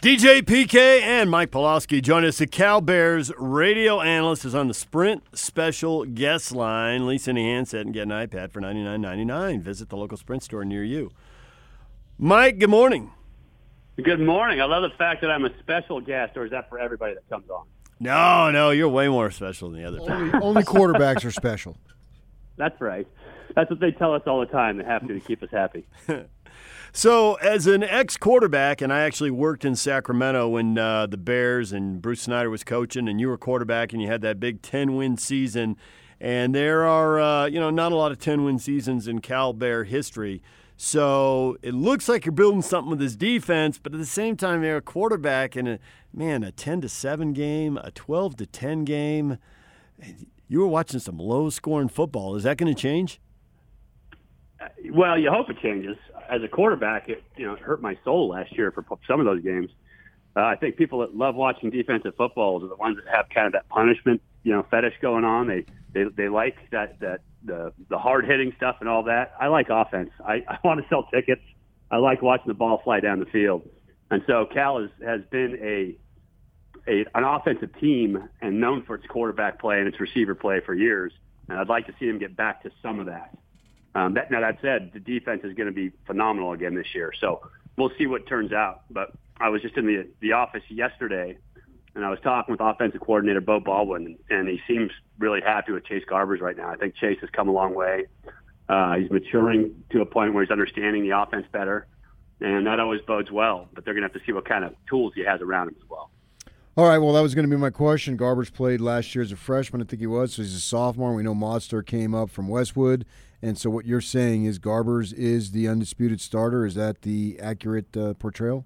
DJ PK and Mike Pawlowski join us. The Cal Bears radio analyst is on the Sprint special guest line. Lease any handset and get an iPad for ninety nine ninety nine. Visit the local Sprint store near you. Mike, good morning. Good morning. I love the fact that I'm a special guest, or is that for everybody that comes on? No, no, you're way more special than the other. Only, only quarterbacks are special. That's right. That's what they tell us all the time. They have to to keep us happy. So, as an ex quarterback, and I actually worked in Sacramento when uh, the Bears and Bruce Snyder was coaching, and you were quarterback, and you had that big 10 win season. And there are, uh, you know, not a lot of 10 win seasons in Cal Bear history. So it looks like you're building something with this defense, but at the same time, you're a quarterback and a man a 10 to 7 game, a 12 to 10 game. You were watching some low scoring football. Is that going to change? Well, you hope it changes. As a quarterback, it you know hurt my soul last year for some of those games. Uh, I think people that love watching defensive football are the ones that have kind of that punishment, you know, fetish going on. They they they like that that the the hard hitting stuff and all that. I like offense. I, I want to sell tickets. I like watching the ball fly down the field. And so Cal has has been a a an offensive team and known for its quarterback play and its receiver play for years. And I'd like to see them get back to some of that. Um, that, now that said, the defense is going to be phenomenal again this year. So we'll see what turns out. But I was just in the the office yesterday, and I was talking with offensive coordinator Beau Baldwin, and he seems really happy with Chase Garbers right now. I think Chase has come a long way. Uh, he's maturing to a point where he's understanding the offense better, and that always bodes well. But they're going to have to see what kind of tools he has around him as well. All right, well, that was going to be my question. Garbers played last year as a freshman, I think he was, so he's a sophomore. We know Modster came up from Westwood, and so what you're saying is Garbers is the undisputed starter. Is that the accurate uh, portrayal?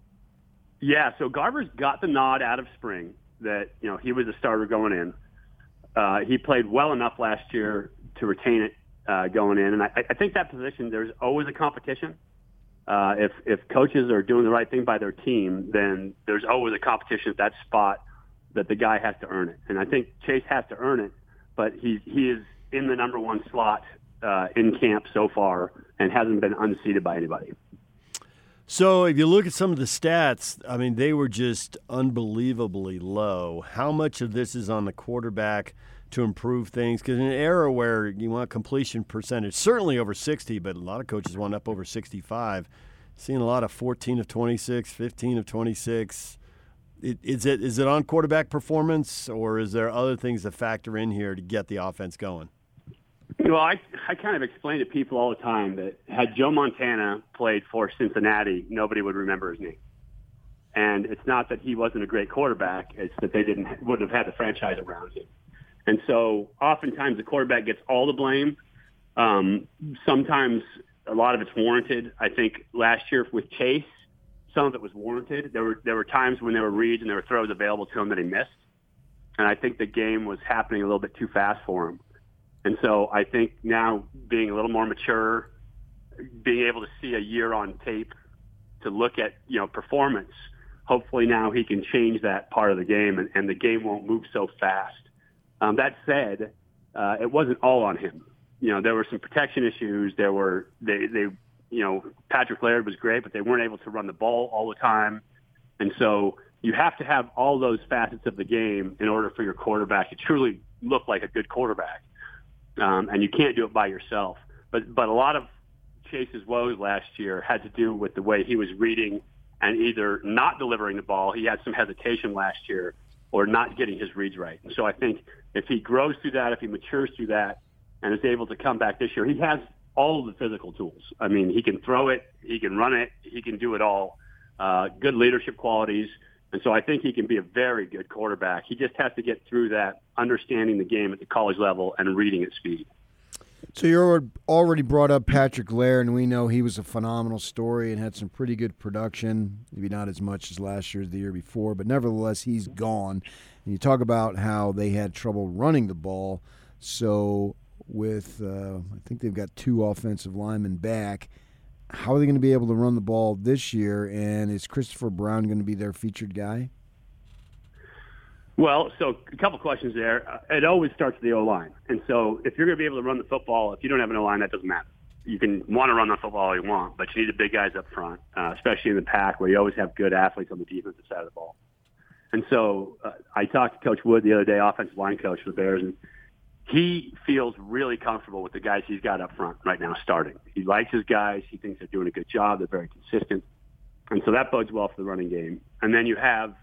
Yeah, so Garbers got the nod out of spring that you know he was a starter going in. Uh, he played well enough last year to retain it uh, going in, and I, I think that position there's always a competition. Uh, if if coaches are doing the right thing by their team, then there's always a competition at that spot that the guy has to earn it. And I think Chase has to earn it, but he he is in the number one slot uh, in camp so far and hasn't been unseated by anybody. So if you look at some of the stats, I mean they were just unbelievably low. How much of this is on the quarterback? To improve things because in an era where you want completion percentage certainly over 60 but a lot of coaches want up over 65 seeing a lot of 14 of 26 15 of 26 is it is it on quarterback performance or is there other things that factor in here to get the offense going? Well I, I kind of explain to people all the time that had joe montana played for cincinnati nobody would remember his name. And it's not that he wasn't a great quarterback it's that they didn't wouldn't have had the franchise around him and so oftentimes the quarterback gets all the blame. Um, sometimes a lot of it's warranted. I think last year with Chase, some of it was warranted. There were there were times when there were reads and there were throws available to him that he missed, and I think the game was happening a little bit too fast for him. And so I think now being a little more mature, being able to see a year on tape to look at you know performance, hopefully now he can change that part of the game and, and the game won't move so fast. Um, that said, uh, it wasn't all on him. You know, there were some protection issues. There were they they you know Patrick Laird was great, but they weren't able to run the ball all the time, and so you have to have all those facets of the game in order for your quarterback to truly look like a good quarterback. Um, and you can't do it by yourself. But but a lot of Chase's woes last year had to do with the way he was reading and either not delivering the ball. He had some hesitation last year, or not getting his reads right. And so I think if he grows through that, if he matures through that, and is able to come back this year, he has all the physical tools. I mean, he can throw it, he can run it, he can do it all. Uh, good leadership qualities. And so I think he can be a very good quarterback. He just has to get through that, understanding the game at the college level and reading at speed. So you already brought up Patrick Laird, and we know he was a phenomenal story and had some pretty good production. Maybe not as much as last year, or the year before, but nevertheless, he's gone. And you talk about how they had trouble running the ball. So with, uh, I think they've got two offensive linemen back. How are they going to be able to run the ball this year? And is Christopher Brown going to be their featured guy? Well, so a couple questions there. Uh, it always starts with the O line, and so if you're going to be able to run the football, if you don't have an O line, that doesn't matter. you can want to run the football all you want, but you need the big guys up front, uh, especially in the Pac where you always have good athletes on the defensive side of the ball. And so uh, I talked to Coach Wood the other day, offensive line coach for the Bears, and he feels really comfortable with the guys he's got up front right now starting. He likes his guys. He thinks they're doing a good job. They're very consistent. And so that bodes well for the running game. And then you have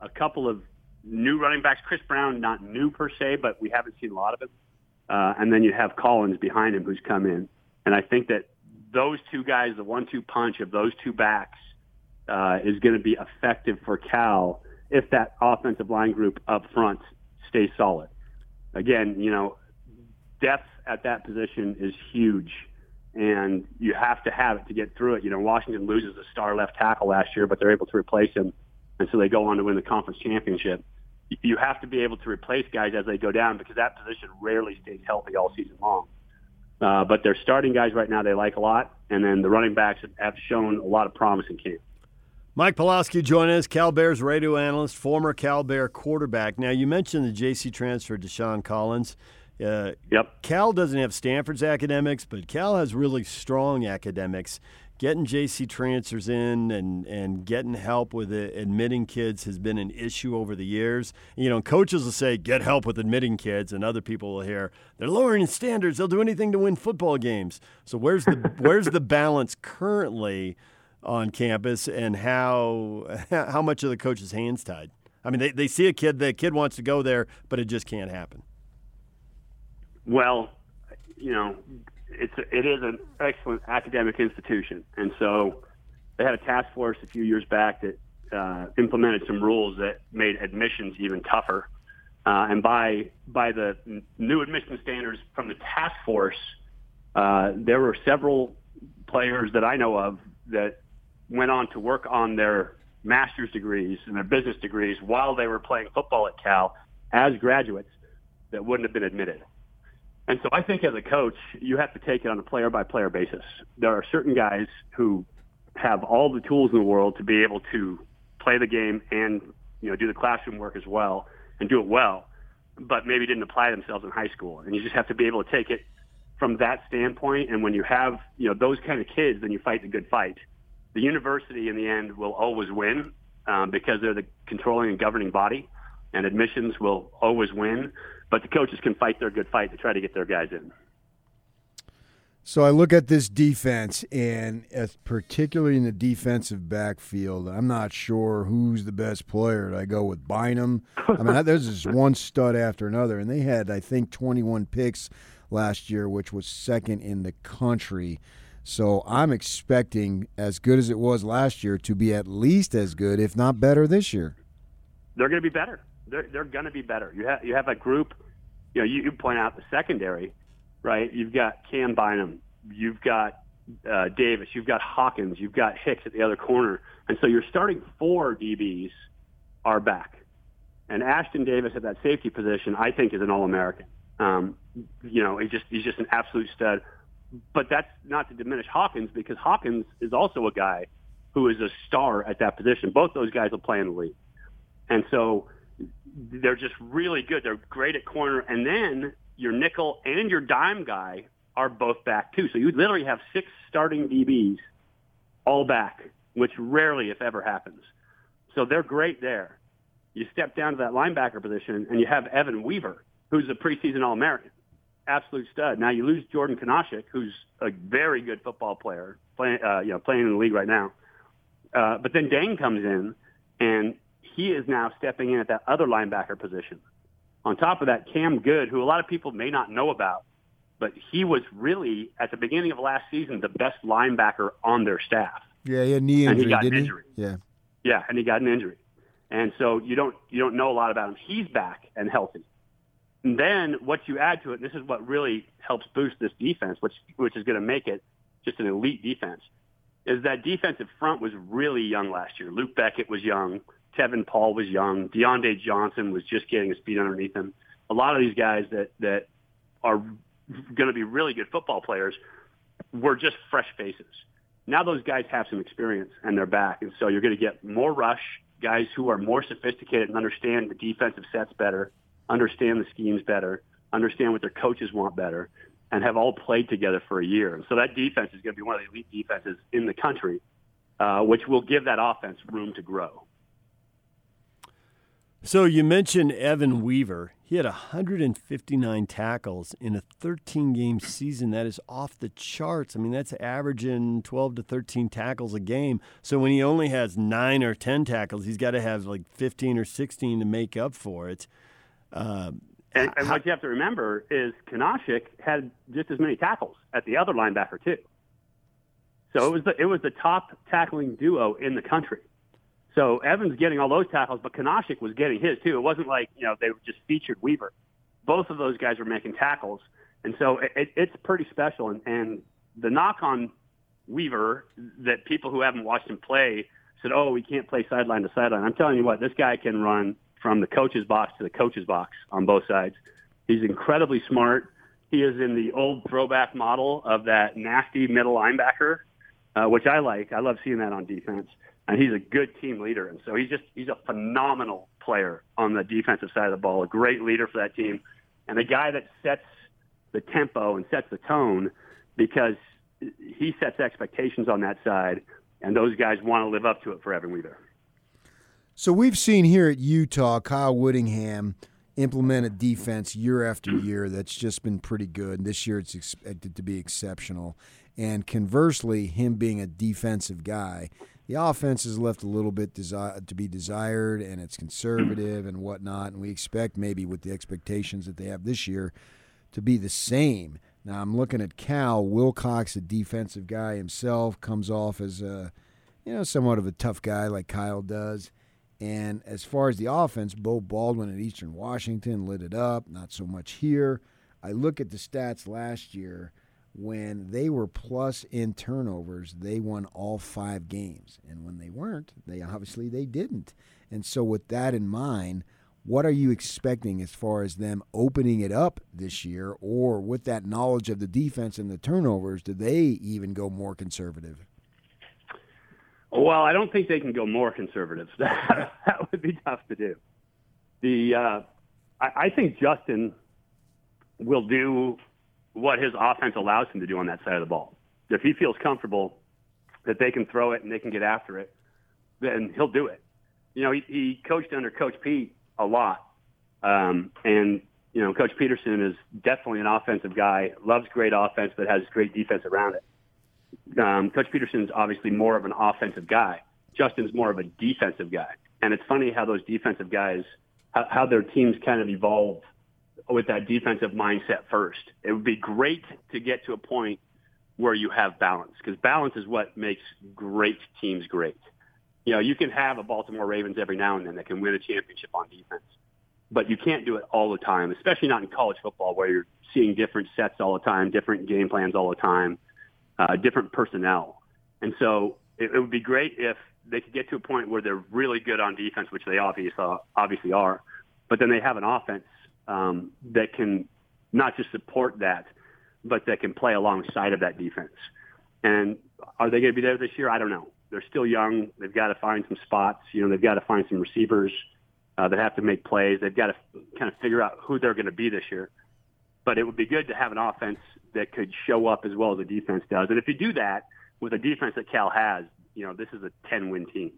a couple of new running backs. Chris Brown, not new per se, but we haven't seen a lot of it. Uh, and then you have Collins behind him who's come in. And I think that those two guys, the one-two punch of those two backs, uh, is going to be effective for Cal if that offensive line group up front stays solid. Again, you know, depth at that position is huge, and you have to have it to get through it. You know, Washington loses a star left tackle last year, but they're able to replace him, and so they go on to win the conference championship. You have to be able to replace guys as they go down because that position rarely stays healthy all season long. Uh, but they're starting guys right now they like a lot, and then the running backs have shown a lot of promise in camp. Mike Pawlowski joining us, Cal Bears radio analyst, former Cal Bear quarterback. Now, you mentioned the JC transfer, Deshaun Collins. Uh, yep. Cal doesn't have Stanford's academics, but Cal has really strong academics. Getting JC transfers in and, and getting help with it, admitting kids has been an issue over the years. You know, coaches will say, get help with admitting kids, and other people will hear, they're lowering standards. They'll do anything to win football games. So, where's the, where's the balance currently? on campus and how how much of the coach's hands tied? I mean, they, they see a kid, the kid wants to go there, but it just can't happen. Well, you know, it's it is an excellent academic institution, and so they had a task force a few years back that uh, implemented some rules that made admissions even tougher. Uh, and by by the new admission standards from the task force, uh, there were several players that I know of that went on to work on their master's degrees and their business degrees while they were playing football at Cal as graduates that wouldn't have been admitted. And so I think as a coach, you have to take it on a player by player basis. There are certain guys who have all the tools in the world to be able to play the game and, you know, do the classroom work as well and do it well, but maybe didn't apply themselves in high school. And you just have to be able to take it from that standpoint. And when you have, you know, those kind of kids, then you fight the good fight the university in the end will always win um, because they're the controlling and governing body, and admissions will always win. But the coaches can fight their good fight to try to get their guys in. So I look at this defense, and particularly in the defensive backfield, I'm not sure who's the best player. I go with Bynum. I mean, there's just one stud after another, and they had, I think, 21 picks last year, which was second in the country. So I'm expecting, as good as it was last year, to be at least as good, if not better, this year. They're going to be better. They're, they're going to be better. You have you have a group. You know, you, you point out the secondary, right? You've got Cam Bynum, you've got uh, Davis, you've got Hawkins, you've got Hicks at the other corner, and so your starting four DBs are back. And Ashtyn Davis at that safety position, I think, is an All-American. Um, you know, he's just he's just an absolute stud but that's not to diminish Hawkins because Hawkins is also a guy who is a star at that position. Both those guys will play in the league. And so they're just really good. They're great at corner. And then your nickel and your dime guy are both back too. So you literally have six starting DBs all back, which rarely, if ever, happens. So they're great there. You step down to that linebacker position and you have Evan Weaver, who's a preseason All-American absolute stud. Now you lose Jordan Kunaszyk, who's a very good football player, playing uh, you know playing in the league right now. Uh, but then Deng comes in, and he is now stepping in at that other linebacker position. On top of that, Cam Goode, who a lot of people may not know about, but he was really at the beginning of last season the best linebacker on their staff. Yeah, he had knee injury, and he got didn't an injury. He? Yeah, yeah, and he got an injury, and so you don't you don't know a lot about him. He's back and healthy. And then what you add to it, this is what really helps boost this defense, which which is going to make it just an elite defense, is that defensive front was really young last year. Luc Bequette was young. Tevin Paul was young. DeAndre Johnson was just getting his feet underneath him. A lot of these guys that that are going to be really good football players were just fresh faces. Now those guys have some experience and they're back, and so you're going to get more rush guys who are more sophisticated and understand the defensive sets better understand the schemes better, understand what their coaches want better, and have all played together for a year. And so that defense is going to be one of the elite defenses in the country, uh, which will give that offense room to grow. So you mentioned Evan Weaver. He had 159 tackles in a 13 game season. That is off the charts. I mean, that's averaging 12 to 13 tackles a game. So when he only has nine or 10 tackles, he's got to have like 15 or 16 to make up for it. Um, and, and what you have to remember is Kunaszyk had just as many tackles at the other linebacker too. So it was the it was the top tackling duo in the country. So Evans getting all those tackles, but Kunaszyk was getting his too. It wasn't like you know they just featured Weaver. Both of those guys were making tackles, and so it, it's pretty special. And, and the knock on Weaver that people who haven't watched him play said, "Oh, we can't play sideline to sideline." I'm telling you what, this guy can run from the coach's box to the coach's box on both sides. He's incredibly smart. He is in the old throwback model of that nasty middle linebacker, uh, which I like. I love seeing that on defense and he's a good team leader. And so he's just he's a phenomenal player on the defensive side of the ball, a great leader for that team, and a guy that sets the tempo and sets the tone because he sets expectations on that side, and those guys want to live up to it for Evan Weaver. So we've seen here at Utah, Kyle Whittingham implement a defense year after mm. year that's just been pretty good. This year it's expected to be exceptional. And conversely, him being a defensive guy, the offense is left a little bit desi- to be desired, and it's conservative and whatnot. And we expect maybe with the expectations that they have this year to be the same. Now I'm looking at Cal Wilcox, a defensive guy himself, comes off as a you know somewhat of a tough guy like Kyle does. And as far as the offense, Beau Baldwin at Eastern Washington lit it up. Not so much here. I look at the stats last year when they were plus in turnovers, they won all five games. And when they weren't, they obviously they didn't. And so with that in mind, what are you expecting as far as them opening it up this year or with that knowledge of the defense and the turnovers, do they even go more conservative? Well, I don't think they can go more conservative. that would be tough to do. The uh, I, I think Justin will do what his offense allows him to do on that side of the ball. If he feels comfortable that they can throw it and they can get after it, then he'll do it. You know, he, he coached under Coach Pete a lot, um, and you know, Coach Petersen is definitely an offensive guy. Loves great offense, but has great defense around it. Um, Coach Petersen is obviously more of an offensive guy. Justin's more of a defensive guy, and it's funny how those defensive guys, how, how their teams kind of evolve with that defensive mindset first. It would be great to get to a point where you have balance because balance is what makes great teams great. You know, you can have a Baltimore Ravens every now and then that can win a championship on defense, but you can't do it all the time, especially not in college football where you're seeing different sets all the time, different game plans all the time, uh, different personnel. And so it, it would be great if they could get to a point where they're really good on defense, which they obviously obviously are, but then they have an offense um, that can not just support that, but that can play alongside of that defense. And are they going to be there this year? I don't know. They're still young. They've got to find some spots. You know, they've got to find some receivers uh, that have to make plays. They've got to kind of figure out who they're going to be this year. But it would be good to have an offense that could show up as well as the defense does. And if you do that with a defense that Cal has, you know, this is a 10-win team.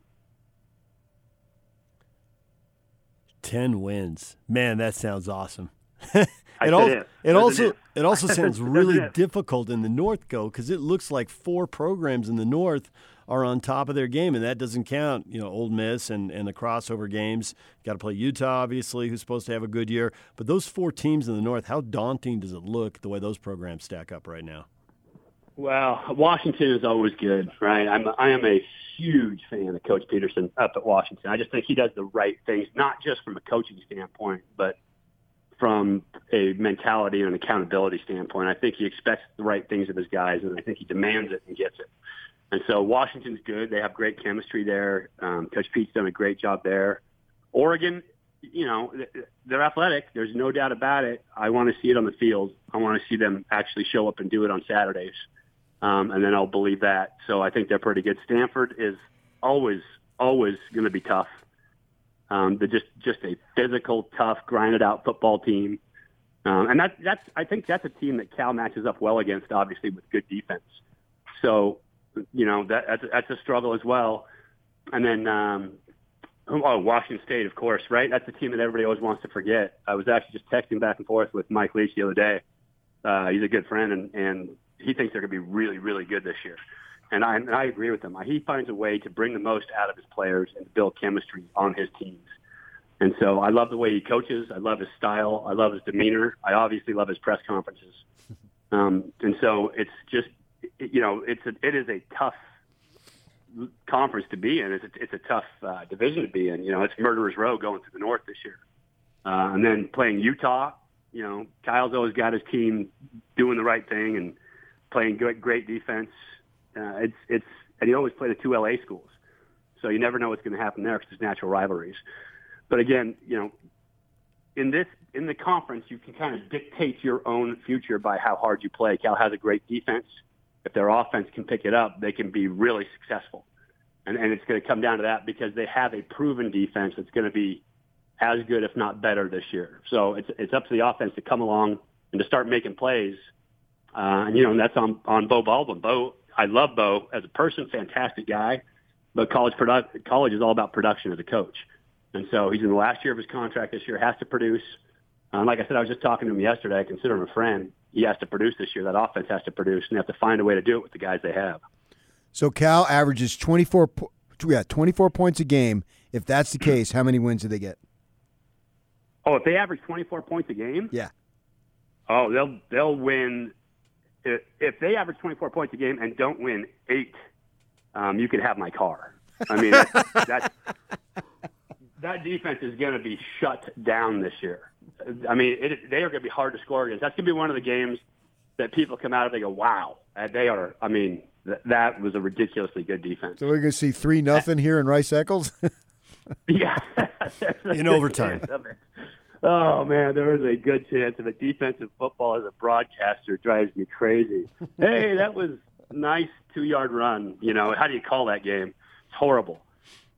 10 wins. Man, that sounds awesome. it, al- it also it also sounds really difficult in the North go because it looks like four programs in the North are on top of their game, and that doesn't count. You know, Ole Miss and, and the crossover games. Got to play Utah, obviously, who's supposed to have a good year. But those four teams in the North, how daunting does it look the way those programs stack up right now? Well, Washington is always good, right? I'm I am a huge fan of Coach Petersen up at Washington. I just think he does the right things, not just from a coaching standpoint, but from a mentality and an accountability standpoint. I think he expects the right things of his guys, and I think he demands it and gets it. And so Washington's good. They have great chemistry there. Um, Coach Pete's done a great job there. Oregon, you know, they're athletic. There's no doubt about it. I want to see it on the field. I want to see them actually show up and do it on Saturdays um, and then I'll believe that. So I think they're pretty good. Stanford is always always going to be tough. Um, they're just just a physical, tough, grinded out football team. Um, and that, that's I think that's a team that Cal matches up well against, obviously with good defense. So, you know that that's, a struggle as well. And then um, oh, Washington State, of course, right? That's a team that everybody always wants to forget. I was actually just texting back and forth with Mike Leach the other day. Uh, he's a good friend, and, and he thinks they're going to be really, really good this year. And I, and I agree with him. He finds a way to bring the most out of his players and build chemistry on his teams. And so I love the way he coaches. I love his style. I love his demeanor. I obviously love his press conferences. Um, and so it's just, you know, it's a, it is a tough conference to be in. It's a, it's a tough uh, division to be in. You know, it's murderers row going through the north this year, uh, and then playing Utah. You know, Kyle's always got his team doing the right thing and playing great, great defense. Uh, it's it's and you always play the two LA schools, so you never know what's going to happen there because there's natural rivalries. But again, you know, in this in the conference, you can kind of dictate your own future by how hard you play. Cal has a great defense if their offense can pick it up, they can be really successful. And, and it's going to come down to that because they have a proven defense that's going to be as good, if not better, this year. So it's it's up to the offense to come along and to start making plays. Uh, and you know, and that's on on Beau Baldwin. Beau, I love Beau as a person, fantastic guy, but college product college is all about production as a coach. And so he's in the last year of his contract this year, has to produce. Um, like I said, I was just talking to him yesterday. I consider him a friend he has to produce this year. That offense has to produce, and they have to find a way to do it with the guys they have. So Cal averages 24, yeah, 24 points a game. If that's the case, how many wins do they get? Oh, if they average 24 points a game? Yeah. Oh, they'll they'll win. If, if they average 24 points a game and don't win eight, um, you can have my car. I mean, that that defense is going to be shut down this year. I mean, it, they are going to be hard to score against. That's going to be one of the games that people come out of. They go, "Wow!" And they are. I mean, th- that was a ridiculously good defense. So we're going to see three nothing here in Rice Eccles. yeah, in overtime. Oh man, there is a good chance of a defensive football as a broadcaster drives me crazy. hey, that was nice two yard run. You know, how do you call that game? It's horrible,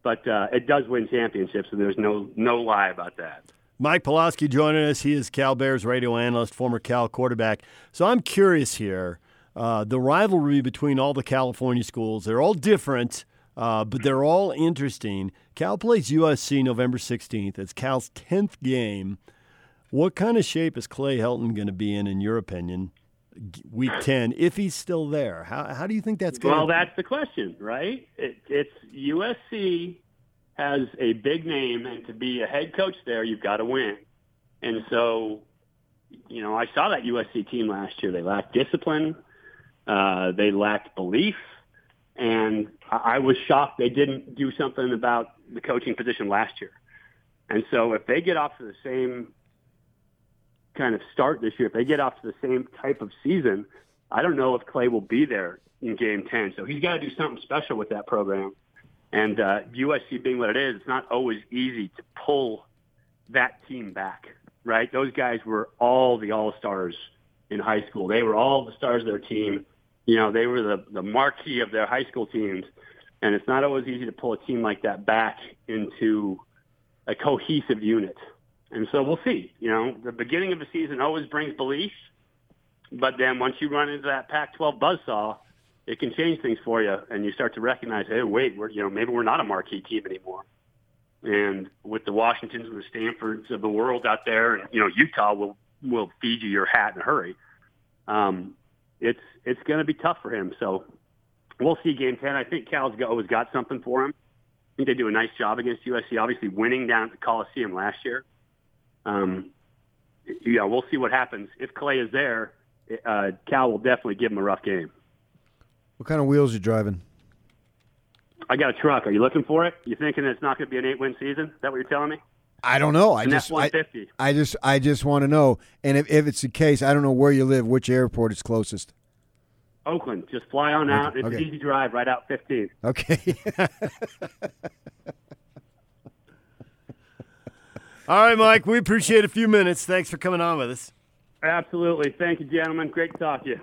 but uh, it does win championships, and there's no no lie about that. Mike Pawlowski joining us. He is Cal Bears radio analyst, former Cal quarterback. So I'm curious here. Uh, the rivalry between all the California schools, they're all different, uh, but they're all interesting. Cal plays USC November 16th. It's Cal's 10th game. What kind of shape is Clay Helton going to be in, in your opinion, week 10, if he's still there? How, how do you think that's going Well, that's the question, right? It, it's USC has a big name, and to be a head coach there, you've got to win. And so, you know, I saw that USC team last year. They lacked discipline. Uh, they lacked belief. And I was shocked they didn't do something about the coaching position last year. And so if they get off to the same kind of start this year, if they get off to the same type of season, I don't know if Clay will be there in game 10. So he's got to do something special with that program. And uh, USC being what it is, it's not always easy to pull that team back, right? Those guys were all the all-stars in high school. They were all the stars of their team. You know, they were the, the marquee of their high school teams. And it's not always easy to pull a team like that back into a cohesive unit. And so we'll see. You know, the beginning of the season always brings belief. But then once you run into that Pac-12 buzzsaw, it can change things for you, and you start to recognize, hey, wait, we're you know maybe we're not a marquee team anymore. And with the Washingtons and the Stanfords of the world out there, and you know Utah will will feed you your hat in a hurry. Um, it's it's going to be tough for him. So we'll see game ten. I think Cal's Cal's always got something for him. I think they do a nice job against USC. Obviously, winning down at the Coliseum last year. Um, yeah, we'll see what happens. If Clay is there, uh, Cal will definitely give him a rough game. What kind of wheels you driving? I got a truck. Are you looking for it? You thinking it's not going to be an eight-win season? Is that what you're telling me? I don't know. I and just I, I, just I just want to know. And if, if it's the case, I don't know where you live, which airport is closest. Oakland. Just fly on out. It's okay. an easy drive right out 15. Okay. All right, Mike. We appreciate a few minutes. Thanks for coming on with us. Absolutely. Thank you, gentlemen. Great to talk to you.